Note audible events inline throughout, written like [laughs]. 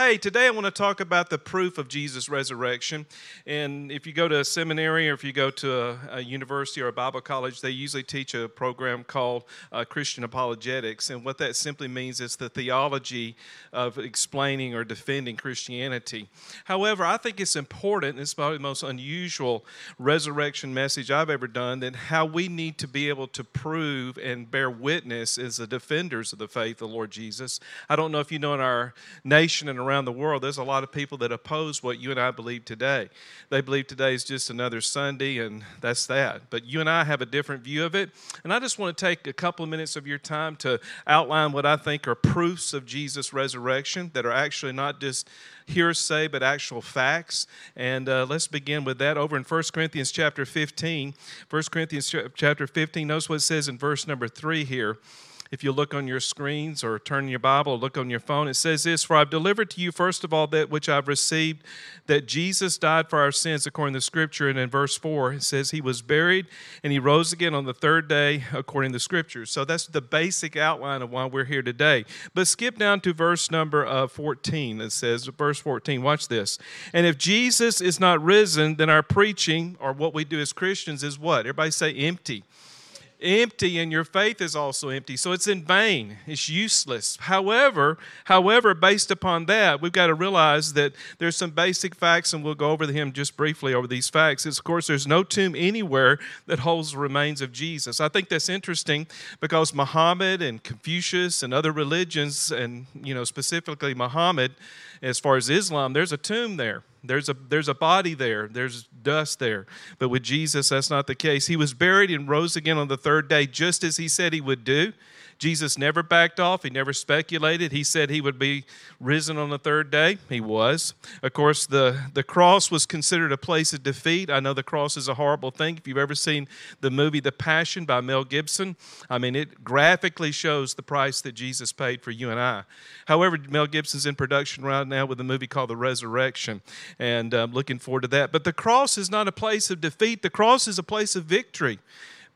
Hey, today I want to talk about the proof of Jesus' resurrection. And if you go to a seminary or if you go to a, a university or a Bible college, they usually teach a program called uh, Christian Apologetics. And what that simply means is the theology of explaining or defending Christianity. However, I think it's important, it's probably the most unusual resurrection message I've ever done, that how we need to be able to prove and bear witness as the defenders of the faith of the Lord Jesus. I don't know if you know in our nation and around the world, there's a lot of people that oppose what you and I believe today. They believe today is just another Sunday, and that's that. But you and I have a different view of it. And I just want to take a couple of minutes of your time to outline what I think are proofs of Jesus' resurrection that are actually not just hearsay but actual facts and uh, let's begin with that over in 1 corinthians chapter 15 1 corinthians chapter 15 notice what it says in verse number 3 here if you look on your screens or turn your Bible, or look on your phone, it says this For I've delivered to you, first of all, that which I've received, that Jesus died for our sins according to Scripture. And in verse 4, it says, He was buried and He rose again on the third day according to Scriptures. So that's the basic outline of why we're here today. But skip down to verse number uh, 14. It says, verse 14, watch this. And if Jesus is not risen, then our preaching, or what we do as Christians, is what? Everybody say empty empty and your faith is also empty. So it's in vain. It's useless. However however based upon that we've got to realize that there's some basic facts and we'll go over them just briefly over these facts. Is of course there's no tomb anywhere that holds the remains of jesus. I think that's interesting because muhammad and confucius and other religions and you know specifically muhammad as far as islam there's a tomb there there's a, there's a body there, there's dust there. But with Jesus, that's not the case. He was buried and rose again on the third day, just as he said he would do. Jesus never backed off. He never speculated. He said he would be risen on the third day. He was. Of course, the, the cross was considered a place of defeat. I know the cross is a horrible thing. If you've ever seen the movie The Passion by Mel Gibson, I mean, it graphically shows the price that Jesus paid for you and I. However, Mel Gibson's in production right now with a movie called The Resurrection, and I'm looking forward to that. But the cross is not a place of defeat, the cross is a place of victory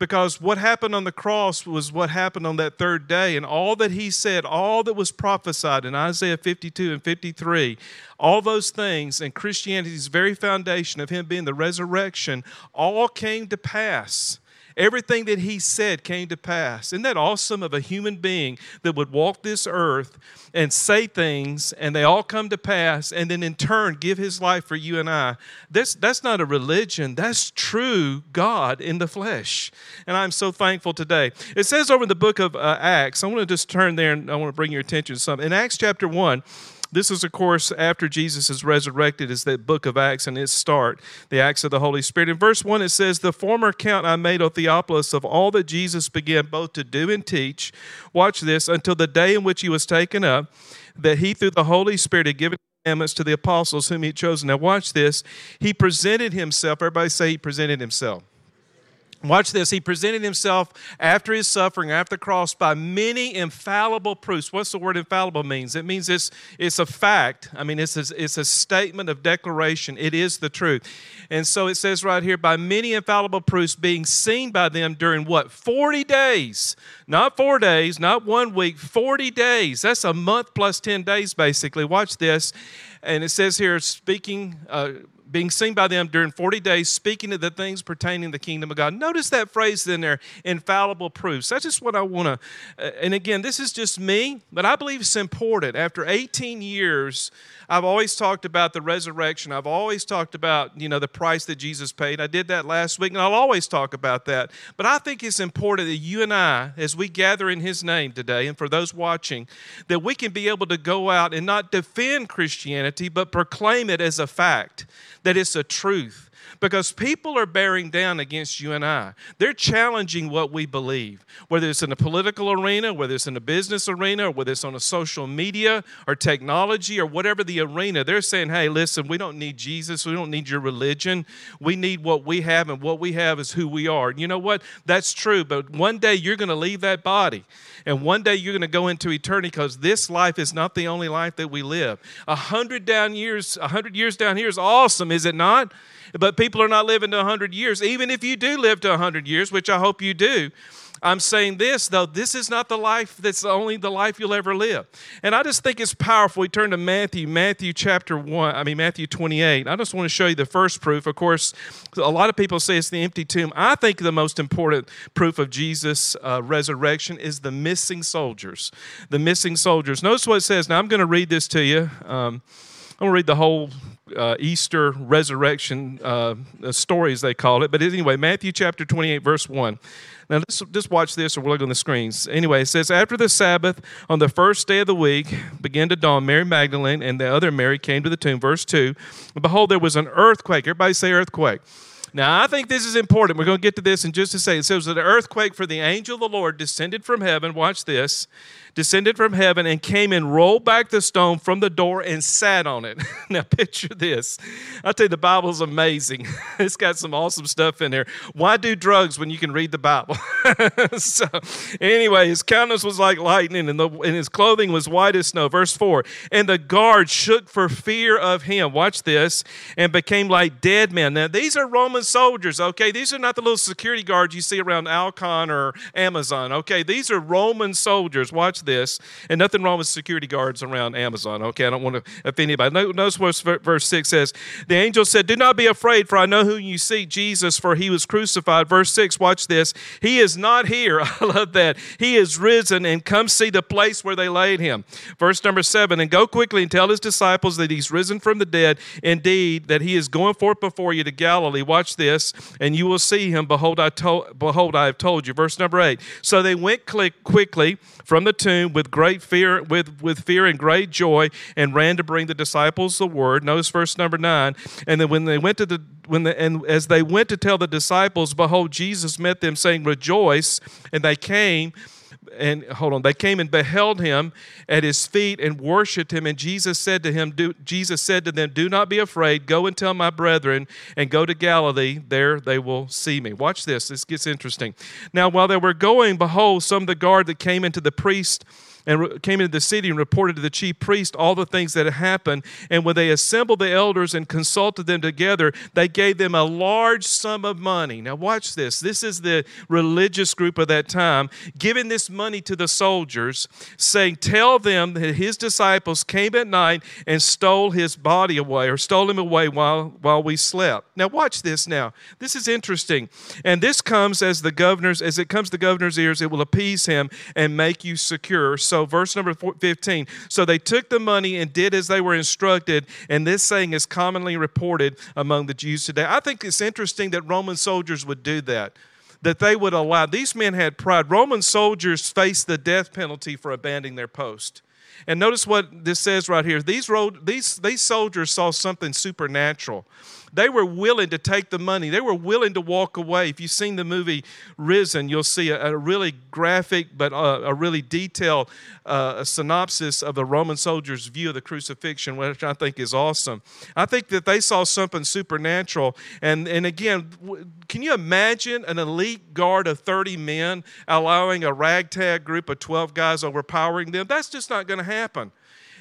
because what happened on the cross was what happened on that third day. And all that he said, all that was prophesied in Isaiah 52 and 53, all those things, and Christianity's very foundation of him being the resurrection, all came to pass. Everything that he said came to pass. Isn't that awesome of a human being that would walk this earth and say things and they all come to pass and then in turn give his life for you and I? That's, that's not a religion, that's true God in the flesh. And I'm so thankful today. It says over in the book of uh, Acts, I want to just turn there and I want to bring your attention to something. In Acts chapter 1, this is, of course, after Jesus is resurrected, is that book of Acts and its start, the Acts of the Holy Spirit. In verse 1, it says, The former account I made, O Theophilus, of all that Jesus began both to do and teach, watch this, until the day in which he was taken up, that he through the Holy Spirit had given commandments to the apostles whom he had chosen. Now, watch this. He presented himself, everybody say he presented himself. Watch this. He presented himself after his suffering, after the cross, by many infallible proofs. What's the word infallible means? It means it's, it's a fact. I mean, it's a, it's a statement of declaration. It is the truth. And so it says right here, by many infallible proofs being seen by them during what? 40 days. Not four days, not one week, 40 days. That's a month plus 10 days, basically. Watch this. And it says here, speaking, uh, being seen by them during 40 days, speaking of the things pertaining to the kingdom of God. Notice that phrase in there, infallible proofs. That's just what I want to, uh, and again, this is just me, but I believe it's important. After 18 years, I've always talked about the resurrection. I've always talked about, you know, the price that Jesus paid. I did that last week, and I'll always talk about that. But I think it's important that you and I, as we gather in His name today, and for those watching, that we can be able to go out and not defend Christianity, but proclaim it as a fact that it's a truth because people are bearing down against you and I. They're challenging what we believe, whether it's in a political arena, whether it's in a business arena, or whether it's on a social media or technology or whatever the arena. They're saying, hey, listen, we don't need Jesus. We don't need your religion. We need what we have, and what we have is who we are. And you know what? That's true, but one day you're going to leave that body. And one day you're going to go into eternity because this life is not the only life that we live. A hundred down years, a hundred years down here is awesome, is it not? But but people are not living to 100 years. Even if you do live to 100 years, which I hope you do, I'm saying this, though, this is not the life that's only the life you'll ever live. And I just think it's powerful. We turn to Matthew, Matthew chapter 1, I mean, Matthew 28. I just want to show you the first proof. Of course, a lot of people say it's the empty tomb. I think the most important proof of Jesus' uh, resurrection is the missing soldiers. The missing soldiers. Notice what it says. Now, I'm going to read this to you. Um, I'm going to read the whole uh, Easter resurrection uh, story, as they call it. But anyway, Matthew chapter 28, verse 1. Now, let's just watch this, or we'll look on the screens. Anyway, it says, After the Sabbath, on the first day of the week, began to dawn, Mary Magdalene and the other Mary came to the tomb. Verse 2 and Behold, there was an earthquake. Everybody say earthquake. Now, I think this is important. We're going to get to this in just a second. It says an earthquake for the angel of the Lord descended from heaven. Watch this descended from heaven and came and rolled back the stone from the door and sat on it. [laughs] now, picture this. I tell you, the Bible's amazing. [laughs] it's got some awesome stuff in there. Why do drugs when you can read the Bible? [laughs] so, anyway, his countenance was like lightning, and, the, and his clothing was white as snow. Verse 4 And the guard shook for fear of him. Watch this. And became like dead men. Now, these are Roman soldiers, okay? These are not the little security guards you see around Alcon or Amazon, okay? These are Roman soldiers. Watch this, and nothing wrong with security guards around Amazon. Okay, I don't want to offend anybody. Notice what verse 6 says. The angel said, Do not be afraid, for I know who you seek, Jesus, for he was crucified. Verse 6, watch this. He is not here. [laughs] I love that. He is risen, and come see the place where they laid him. Verse number 7, and go quickly and tell his disciples that he's risen from the dead, indeed, that he is going forth before you to Galilee. Watch this, and you will see him. Behold, I told behold, I have told you. Verse number 8. So they went quickly from the tomb tomb with great fear, with, with fear and great joy, and ran to bring the disciples the word. Notice verse number nine. And then when they went to the when the, and as they went to tell the disciples, behold, Jesus met them, saying, Rejoice. And they came and hold on they came and beheld him at his feet and worshiped him. And jesus said to him do, jesus said to them do not be afraid. Go and tell my brethren and go to galilee. There they will see me. Watch this. This gets interesting. Now while they were going behold some of the guard that came into the priest and came into the city and reported to the chief priest all the things that had happened. And when they assembled the elders and consulted them together, they gave them a large sum of money. Now, watch this. This is the religious group of that time giving this money to the soldiers, saying, Tell them that his disciples came at night and stole his body away or stole him away while, while we slept. Now, watch this now. This is interesting. And this comes as the governor's, as it comes to the governor's ears, it will appease him and make you secure. So, verse number 15. So they took the money and did as they were instructed, and this saying is commonly reported among the Jews today. I think it's interesting that Roman soldiers would do that that they would allow. These men had pride. Roman soldiers faced the death penalty for abandoning their post. And notice what this says right here. These, road, these, these soldiers saw something supernatural. They were willing to take the money. They were willing to walk away. If you've seen the movie Risen, you'll see a, a really graphic but a, a really detailed uh, a synopsis of the Roman soldiers' view of the crucifixion, which I think is awesome. I think that they saw something supernatural. And, and again, can you imagine an elite guard of 30 men allowing a ragtag group of 12 guys overpowering them? That's just not going to happen.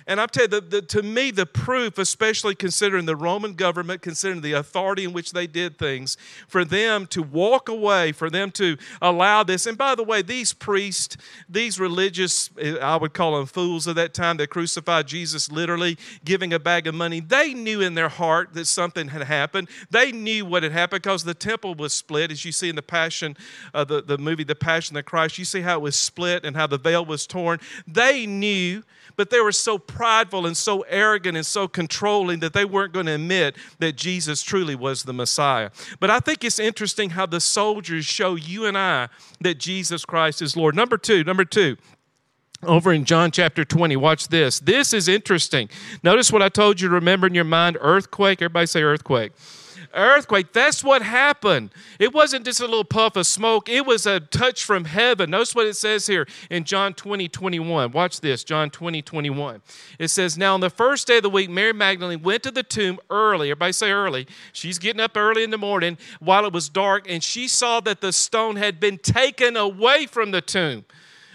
And I tell you, the, the, to me, the proof, especially considering the Roman government, considering the authority in which they did things, for them to walk away, for them to allow this. And by the way, these priests, these religious, I would call them fools of that time that crucified Jesus literally, giving a bag of money, they knew in their heart that something had happened. They knew what had happened because the temple was split, as you see in the Passion, uh, the, the movie The Passion of Christ. You see how it was split and how the veil was torn. They knew but they were so prideful and so arrogant and so controlling that they weren't going to admit that Jesus truly was the Messiah. But I think it's interesting how the soldiers show you and I that Jesus Christ is Lord. Number two, number two, over in John chapter 20. Watch this. This is interesting. Notice what I told you to remember in your mind earthquake. Everybody say earthquake earthquake. That's what happened. It wasn't just a little puff of smoke, it was a touch from heaven. Notice what it says here in John 20, 21. Watch this, John 20, 21. It says, Now on the first day of the week, Mary Magdalene went to the tomb early. Everybody say early. She's getting up early in the morning while it was dark, and she saw that the stone had been taken away from the tomb.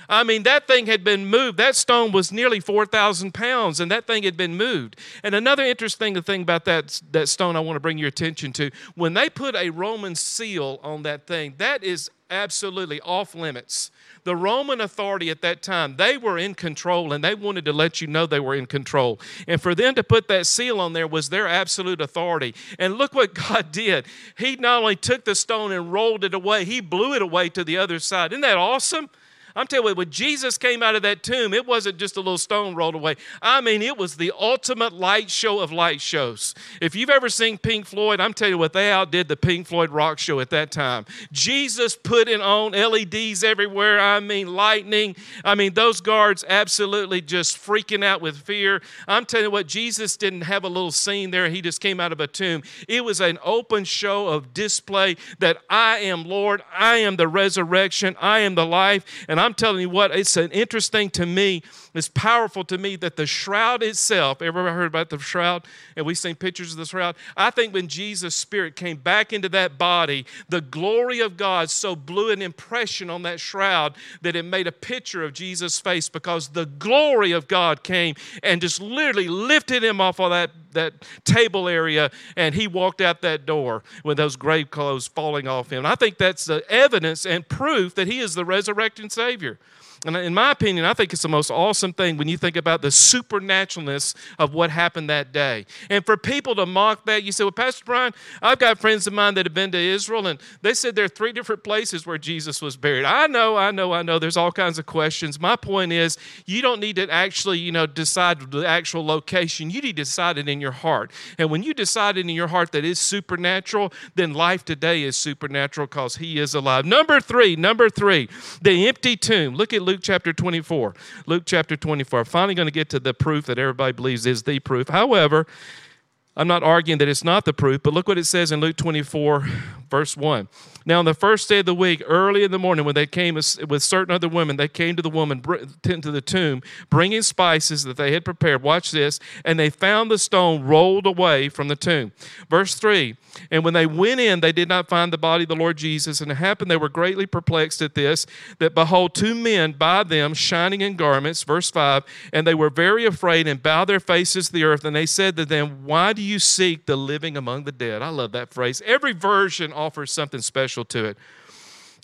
I mean, that thing had been moved. That stone was nearly 4,000 pounds, and that thing had been moved. And another interesting thing about that, that stone I want to bring your attention to when they put a Roman seal on that thing, that is absolutely off limits. The Roman authority at that time, they were in control and they wanted to let you know they were in control. And for them to put that seal on there was their absolute authority. And look what [laughs] God did. He not only took the stone and rolled it away, he blew it away to the other side. Isn't that awesome? I'm telling you, when Jesus came out of that tomb, it wasn't just a little stone rolled away. I mean, it was the ultimate light show of light shows. If you've ever seen Pink Floyd, I'm telling you what, they outdid the Pink Floyd rock show at that time. Jesus put on LEDs everywhere. I mean, lightning. I mean, those guards absolutely just freaking out with fear. I'm telling you what, Jesus didn't have a little scene there. He just came out of a tomb. It was an open show of display that I am Lord, I am the resurrection, I am the life, and I'm telling you what, it's an interesting to me, it's powerful to me that the shroud itself, ever heard about the shroud? And we've seen pictures of the shroud. I think when Jesus' spirit came back into that body, the glory of God so blew an impression on that shroud that it made a picture of Jesus' face because the glory of God came and just literally lifted him off of that that table area and he walked out that door with those grave clothes falling off him. And I think that's the evidence and proof that he is the resurrecting Savior. Savior. And in my opinion, I think it's the most awesome thing when you think about the supernaturalness of what happened that day. And for people to mock that, you say, Well, Pastor Brian, I've got friends of mine that have been to Israel, and they said there are three different places where Jesus was buried. I know, I know, I know. There's all kinds of questions. My point is, you don't need to actually, you know, decide the actual location. You need to decide it in your heart. And when you decide it in your heart that it's supernatural, then life today is supernatural because He is alive. Number three, number three, the empty tomb. Look at Luke chapter 24. Luke chapter 24. I'm finally going to get to the proof that everybody believes is the proof. However, I'm not arguing that it's not the proof, but look what it says in Luke 24, verse 1. Now, on the first day of the week, early in the morning, when they came with certain other women, they came to the woman to the tomb, bringing spices that they had prepared. Watch this. And they found the stone rolled away from the tomb. Verse 3 And when they went in, they did not find the body of the Lord Jesus. And it happened, they were greatly perplexed at this, that behold, two men by them, shining in garments. Verse 5 And they were very afraid and bowed their faces to the earth. And they said to them, Why do you seek the living among the dead? I love that phrase. Every version offers something to it.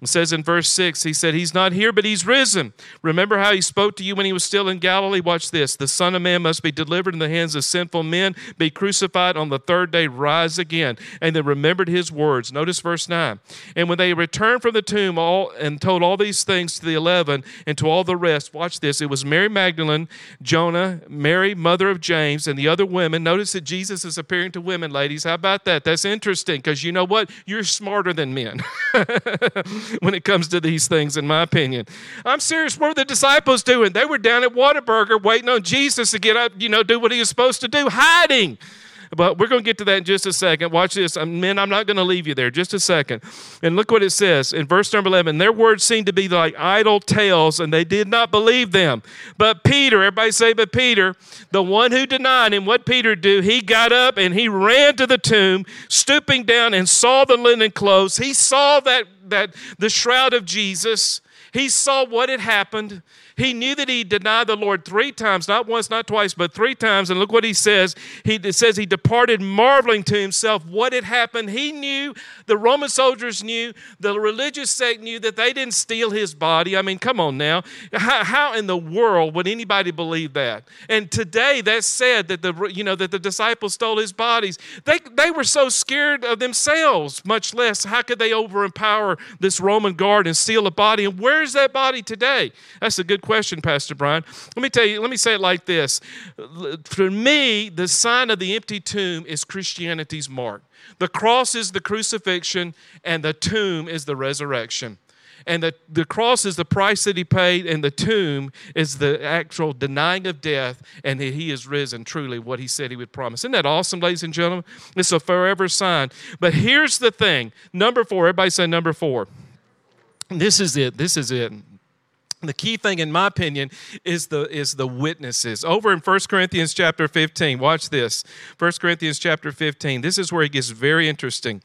It says in verse 6, he said, He's not here, but he's risen. Remember how he spoke to you when he was still in Galilee? Watch this. The Son of Man must be delivered in the hands of sinful men, be crucified on the third day, rise again. And they remembered his words. Notice verse 9. And when they returned from the tomb all and told all these things to the eleven and to all the rest, watch this. It was Mary Magdalene, Joanna, Mary, mother of James, and the other women. Notice that Jesus is appearing to women, ladies. How about that? That's interesting because you know what? You're smarter than men. [laughs] [laughs] when it comes to these things, in my opinion. I'm serious. What were the disciples doing? They were down at Whataburger waiting on Jesus to get up, you know, do what he was supposed to do, hiding. But we're going to get to that in just a second. Watch this. Men, I'm not going to leave you there. Just a second. And look what it says in verse number 11. Their words seemed to be like idle tales, and they did not believe them. But Peter, everybody say, but Peter, the one who denied him, what Peter do? He got up and he ran to the tomb, stooping down and saw the linen clothes. He saw that, that the shroud of Jesus. He saw what had happened. He knew that he denied the Lord three times, not once, not twice, but three times. And look what he says. He says he departed marveling to himself what had happened. He knew, the Roman soldiers knew, the religious sect knew that they didn't steal his body. I mean, come on now. How, how in the world would anybody believe that? And today that's said that the you know that the disciples stole his bodies. They they were so scared of themselves, much less how could they overempower this Roman guard and steal a body? And where's that body today? That's a good question, Pastor Brian. Let me tell you, let me say it like this. For me, the sign of the empty tomb is Christianity's mark. The cross is the crucifixion, and the tomb is the resurrection. And the, the cross is the price that he paid, and the tomb is the actual denying of death, and that he is risen, truly, what he said he would promise. Isn't that awesome, ladies and gentlemen? It's a forever sign. But here's the thing number four, everybody say number four. This is it. This is it the key thing in my opinion is the is the witnesses over in 1 corinthians chapter 15 watch this 1 corinthians chapter 15 this is where it gets very interesting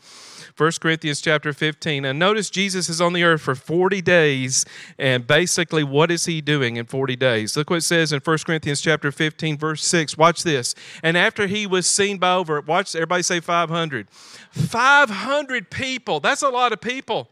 1 Corinthians chapter 15. And notice Jesus is on the earth for 40 days. And basically, what is he doing in 40 days? Look what it says in 1 Corinthians chapter 15, verse 6. Watch this. And after he was seen by over, watch, everybody say 500. 500 people. That's a lot of people.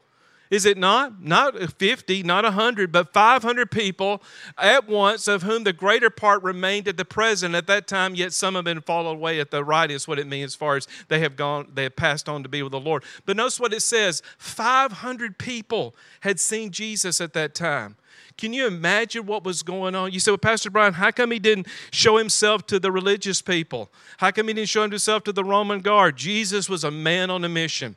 Is it not? Not 50, not 100, but 500 people at once, of whom the greater part remained at the present at that time, yet some have been fallen away at the right, is what it means as far as they have gone, they have passed on to be with the Lord. But notice what it says 500 people had seen Jesus at that time. Can you imagine what was going on? You say, Well, Pastor Brian, how come he didn't show himself to the religious people? How come he didn't show himself to the Roman guard? Jesus was a man on a mission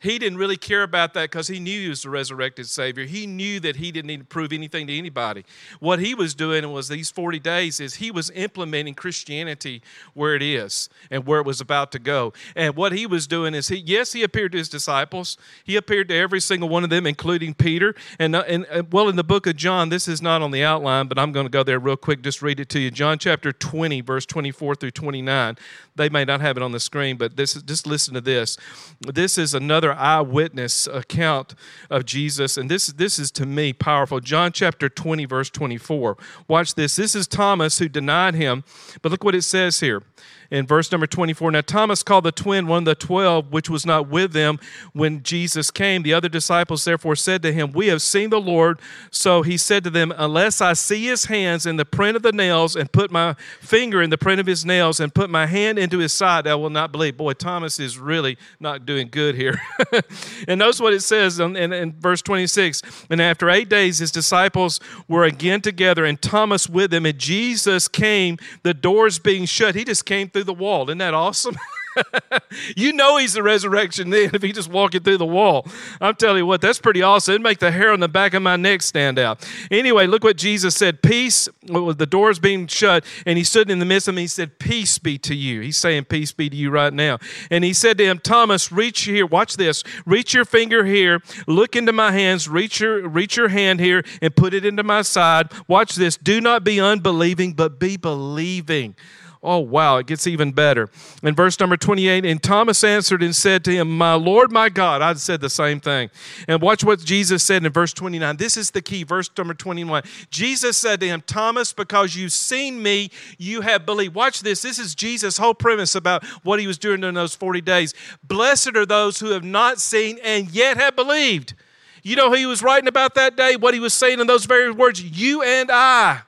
he didn't really care about that because he knew he was the resurrected Savior. He knew that he didn't need to prove anything to anybody. What he was doing was these 40 days is he was implementing Christianity where it is and where it was about to go. And what he was doing is he, yes, he appeared to his disciples. He appeared to every single one of them, including Peter. And, uh, and uh, well, in the book of John, this is not on the outline, but I'm going to go there real quick, just read it to you. John chapter 20, verse 24 through 29. They may not have it on the screen, but this just listen to this. This is another eyewitness account of Jesus, and this, this is to me powerful. John chapter 20, verse 24. Watch this. This is Thomas who denied him, but look what it says here in verse number 24. Now, Thomas called the twin one of the twelve, which was not with them when Jesus came. The other disciples therefore said to him, We have seen the Lord. So he said to them, Unless I see his hands in the print of the nails, and put my finger in the print of his nails, and put my hand into his side, I will not believe. Boy, Thomas is really not doing good here. [laughs] [laughs] and notice what it says in, in, in verse 26. And after eight days, his disciples were again together, and Thomas with them. And Jesus came, the doors being shut. He just came through the wall. Isn't that awesome? [laughs] [laughs] you know he's the resurrection then if he just walking through the wall. I'm telling you what, that's pretty awesome. It'd make the hair on the back of my neck stand out. Anyway, look what Jesus said. Peace, the doors being shut, and he stood in the midst of them. He said, Peace be to you. He's saying, Peace be to you right now. And he said to him, Thomas, reach here. Watch this. Reach your finger here. Look into my hands. Reach your, reach your hand here and put it into my side. Watch this. Do not be unbelieving, but be believing. Oh, wow, it gets even better. In verse number 28, and Thomas answered and said to him, My Lord, my God. I said the same thing. And watch what Jesus said in verse 29. This is the key, verse number 21. Jesus said to him, Thomas, because you've seen me, you have believed. Watch this. This is Jesus' whole premise about what he was doing during those 40 days. Blessed are those who have not seen and yet have believed. You know who he was writing about that day? What he was saying in those very words? You and I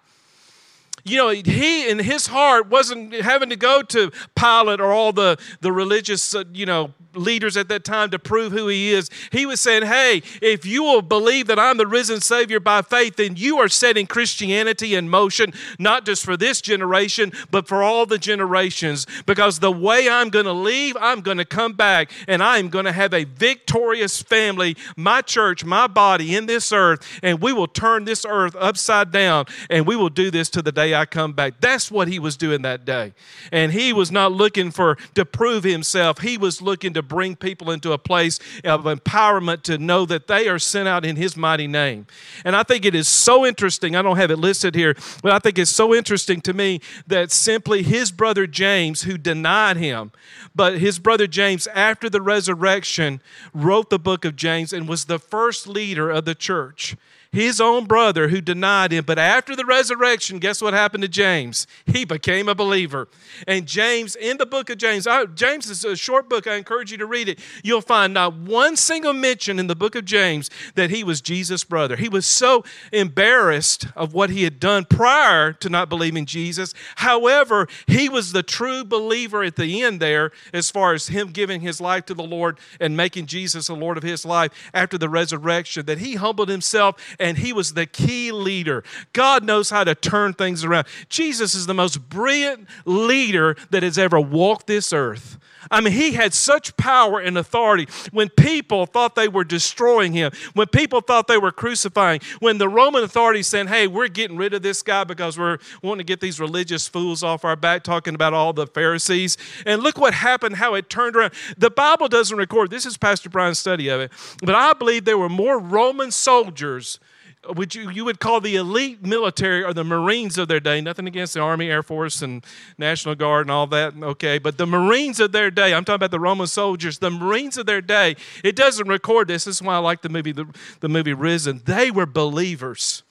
you know, he in his heart wasn't having to go to Pilate or all the, the religious, uh, you know, leaders at that time to prove who he is. He was saying, hey, if you will believe that I'm the risen Savior by faith, then you are setting Christianity in motion, not just for this generation, but for all the generations. Because the way I'm going to leave, I'm going to come back and I'm going to have a victorious family, my church, my body in this earth, and we will turn this earth upside down and we will do this to the day come back. That's what he was doing that day. And he was not looking for to prove himself. He was looking to bring people into a place of empowerment to know that they are sent out in his mighty name. And I think it is so interesting. I don't have it listed here, but I think it's so interesting to me that simply his brother James, who denied him, but his brother James, after the resurrection, wrote the book of James and was the first leader of the church his own brother who denied him. But after the resurrection, guess what happened to James? He became a believer. And James, in the book of James, I, James is a short book. I encourage you to read it. You'll find not one single mention in the book of James that he was Jesus' brother. He was so embarrassed of what he had done prior to not believing Jesus. However, he was the true believer at the end there as far as him giving his life to the Lord and making Jesus the Lord of his life after the resurrection, that he humbled himself and he was the key leader. God knows how to turn things around. Jesus is the most brilliant leader that has ever walked this earth. I mean, he had such power and authority when people thought they were destroying him, when people thought they were crucifying, when the Roman authorities said, hey, we're getting rid of this guy because we're wanting to get these religious fools off our back, talking about all the Pharisees. And look what happened, how it turned around. The Bible doesn't record, this is Pastor Brian's study of it, but I believe there were more Roman soldiers would you you would call the elite military or the Marines of their day. Nothing against the Army, Air Force, and National Guard and all that. Okay, but the Marines of their day. I'm talking about the Roman soldiers. The Marines of their day. It doesn't record this. This is why I like the movie the, the movie Risen. They were believers.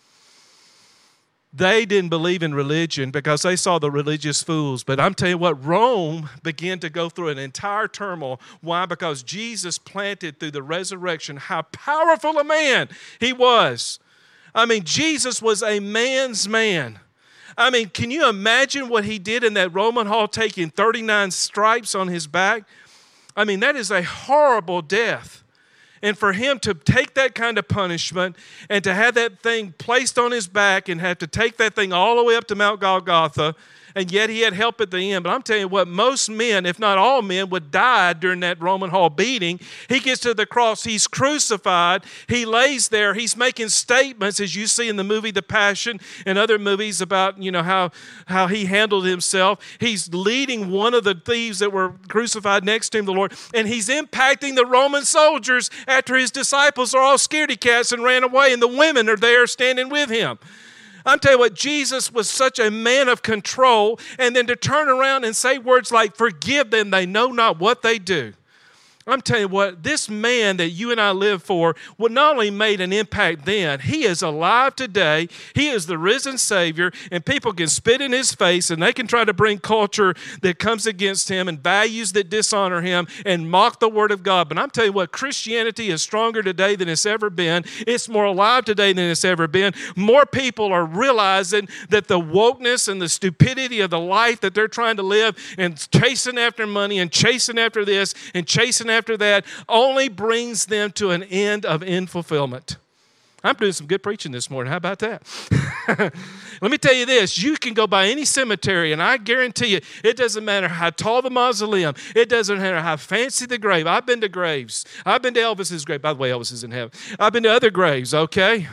They didn't believe in religion because they saw the religious fools. But I'm telling you what, Rome began to go through an entire turmoil. Why? Because Jesus planted through the resurrection how powerful a man he was. I mean, Jesus was a man's man. I mean, can you imagine what he did in that Roman hall, taking 39 stripes on his back? I mean, that is a horrible death. And for him to take that kind of punishment and to have that thing placed on his back and have to take that thing all the way up to Mount Golgotha and yet he had help at the end. But I'm telling you what, most men, if not all men, would die during that Roman hall beating. He gets to the cross, he's crucified, he lays there, he's making statements, as you see in the movie The Passion and other movies about, you know, how, how he handled himself. He's leading one of the thieves that were crucified next to him, the Lord, and he's impacting the Roman soldiers after his disciples are all scaredy cats and ran away, and the women are there standing with him. I'm telling you what, Jesus was such a man of control, and then to turn around and say words like, Forgive them, they know not what they do. I'm telling you what, this man that you and I live for would not only made an impact then, he is alive today. He is the risen Savior, and people can spit in his face and they can try to bring culture that comes against him and values that dishonor him and mock the Word of God. But I'm telling you what, Christianity is stronger today than it's ever been. It's more alive today than it's ever been. More people are realizing that the wokeness and the stupidity of the life that they're trying to live and chasing after money and chasing after this and chasing after after that only brings them to an end of infulfillment. I'm doing some good preaching this morning. How about that? [laughs] Let me tell you this you can go by any cemetery, and I guarantee you, it doesn't matter how tall the mausoleum, it doesn't matter how fancy the grave. I've been to graves. I've been to Elvis's grave. By the way, Elvis is in heaven. I've been to other graves, okay?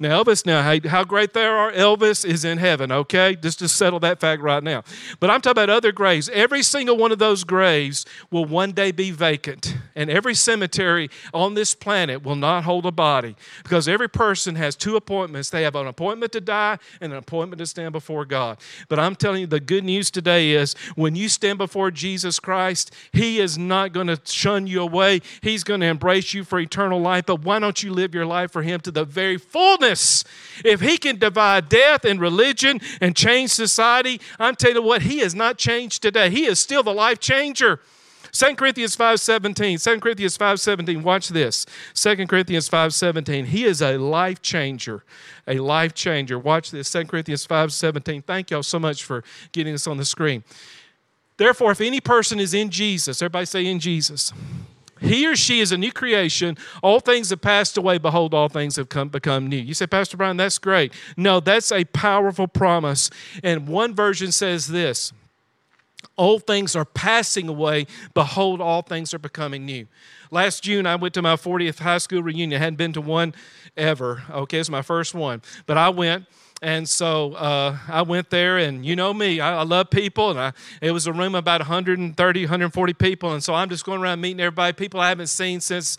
Now, Elvis, now, how great they are, Elvis is in heaven, okay? Just to settle that fact right now. But I'm talking about other graves. Every single one of those graves will one day be vacant. And every cemetery on this planet will not hold a body because every person has two appointments. They have an appointment to die and an appointment to stand before God. But I'm telling you, the good news today is when you stand before Jesus Christ, He is not going to shun you away, He's going to embrace you for eternal life. But why don't you live your life for Him to the very fullness? If he can divide death and religion and change society, I'm telling you what, he has not changed today. He is still the life changer. 2 Corinthians 5:17. 2 Corinthians 5:17. Watch this. 2 Corinthians 5:17. He is a life changer. A life changer. Watch this. 2 Corinthians 5:17. Thank y'all so much for getting this on the screen. Therefore, if any person is in Jesus, everybody say in Jesus. He or she is a new creation. All things have passed away. Behold, all things have come, become new. You say, Pastor Brian, that's great. No, that's a powerful promise. And one version says this Old things are passing away. Behold, all things are becoming new. Last June, I went to my 40th high school reunion. I hadn't been to one ever. Okay, it's my first one. But I went and so uh, I went there, and you know me, I, I love people. And I, it was a room about 130, 140 people. And so I'm just going around meeting everybody, people I haven't seen since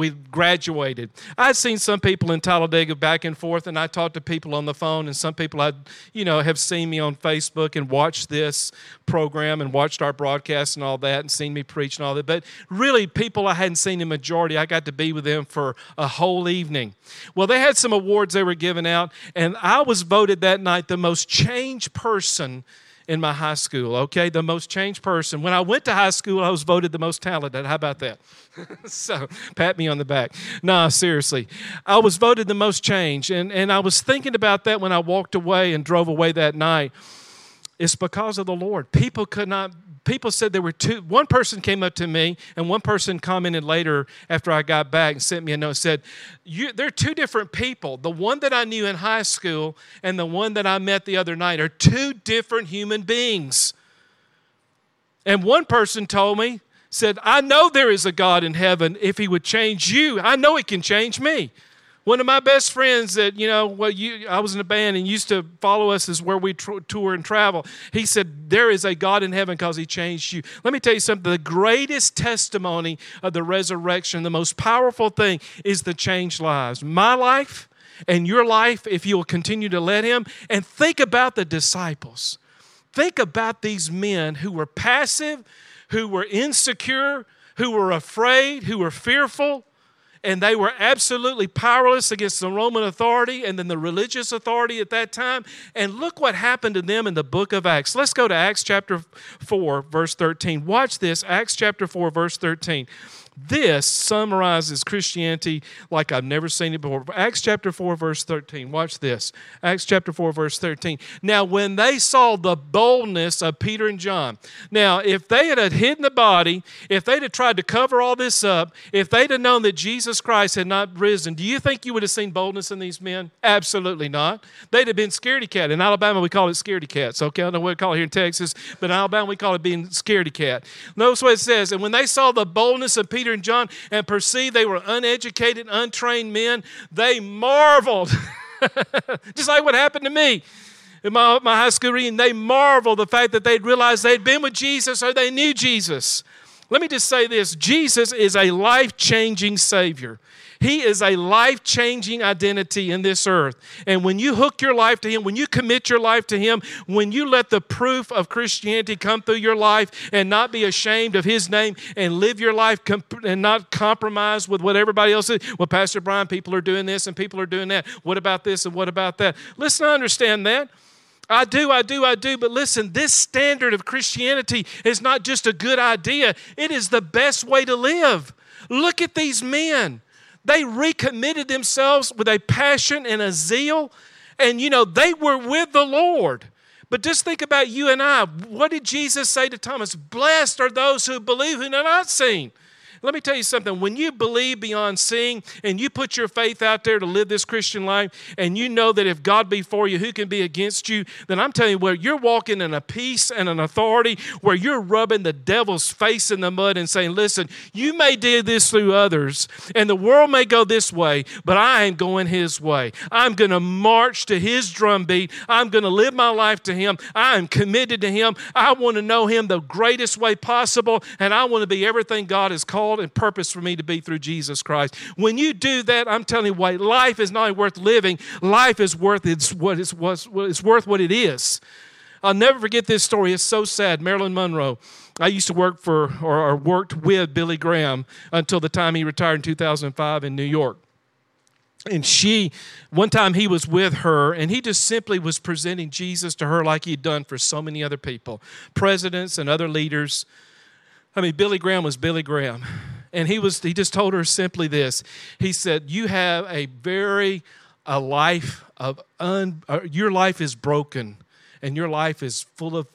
we graduated. I'd seen some people in Talladega back and forth, and I talked to people on the phone, and some people I, you know, have seen me on Facebook and watched this program and watched our broadcast and all that, and seen me preach and all that. But really, people I hadn't seen the majority, I got to be with them for a whole evening. Well, they had some awards they were giving out, and I was voted that night the most changed person in my high school, okay? The most changed person. When I went to high school, I was voted the most talented. How about that? [laughs] so, pat me on the back. No, seriously. I was voted the most changed. And, and I was thinking about that when I walked away and drove away that night. It's because of the Lord. People could not people said there were two. One person came up to me, and one person commented later after I got back and sent me a note. Said, "There are two different people. The one that I knew in high school and the one that I met the other night are two different human beings." And one person told me, said, "I know there is a God in heaven. If He would change you, I know He can change me." One of my best friends that, you know, well, you, I was in a band and used to follow us is where we tour and travel. He said, There is a God in heaven because he changed you. Let me tell you something. The greatest testimony of the resurrection, the most powerful thing is the changed lives. My life and your life if you will continue to let Him. And think about the disciples. Think about these men who were passive, who were insecure, who were afraid, who were fearful, and they were absolutely powerless against the Roman authority and then the religious authority at that time. And look what happened to them in the book of Acts. Let's go to Acts chapter 4, verse 13. Watch this Acts chapter 4, verse 13. This summarizes Christianity like I've never seen it before. Acts chapter 4, verse 13. Watch this. Acts chapter 4, verse 13. Now, when they saw the boldness of Peter and John, now, if they had hidden the body, if they'd have tried to cover all this up, if they'd have known that Jesus Christ had not risen, do you think you would have seen boldness in these men? Absolutely not. They'd have been scaredy cat. In Alabama, we call it scaredy cats. Okay, I don't know what we call it here in Texas, but in Alabama, we call it being scaredy cat. Notice what it says. And when they saw the boldness of Peter Peter and John and perceived they were uneducated, untrained men, they marveled. [laughs] Just like what happened to me in my, my high school reading, they marveled the fact that they'd realized they'd been with Jesus or they knew Jesus. Let me just say this Jesus is a life changing Savior. He is a life changing identity in this earth. And when you hook your life to Him, when you commit your life to Him, when you let the proof of Christianity come through your life and not be ashamed of His name and live your life comp- and not compromise with what everybody else is. Well, Pastor Brian, people are doing this and people are doing that. What about this and what about that? Listen, I understand that. I do, I do, I do. But listen, this standard of Christianity is not just a good idea, it is the best way to live. Look at these men. They recommitted themselves with a passion and a zeal. And, you know, they were with the Lord. But just think about you and I. What did Jesus say to Thomas? Blessed are those who believe who have not seen. Let me tell you something. When you believe beyond seeing and you put your faith out there to live this Christian life, and you know that if God be for you, who can be against you? Then I'm telling you, where you're walking in a peace and an authority where you're rubbing the devil's face in the mud and saying, Listen, you may do this through others, and the world may go this way, but I am going his way. I'm going to march to his drumbeat. I'm going to live my life to him. I am committed to him. I want to know him the greatest way possible, and I want to be everything God has called called and purpose for me to be through Jesus Christ. When you do that, I'm telling you what, life is not worth living, life is worth it's what it's, it's worth what it is. I'll never forget this story. It's so sad. Marilyn Monroe. I used to work for or, worked with Billy Graham until the time he retired in 2005 in New York. And she, one time he was with her, and he just simply was presenting Jesus to her like he'd done for so many other people, presidents and other leaders. I mean, Billy Graham was Billy Graham. And he was he just told her simply this. He said, "You have a very a life of un, uh, your life is broken and your life is full of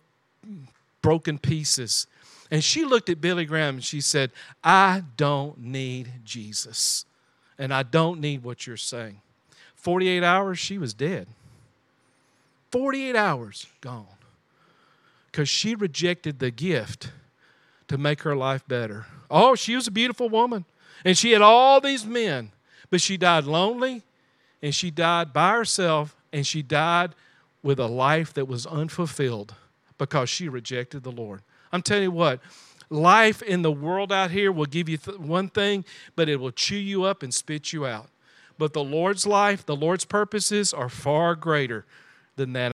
broken pieces." And she looked at Billy Graham and she said, "I don't need Jesus. And I don't need what you're saying." 48 hours she was dead. 48 hours gone. Cuz she rejected the gift to make her life better. Oh, she was a beautiful woman. And she had all these men, but she died lonely and she died by herself and she died with a life that was unfulfilled because she rejected the Lord. I'm telling you what, life in the world out here will give you th- one thing, but it will chew you up and spit you out. But the Lord's life, the Lord's purposes are far greater than that.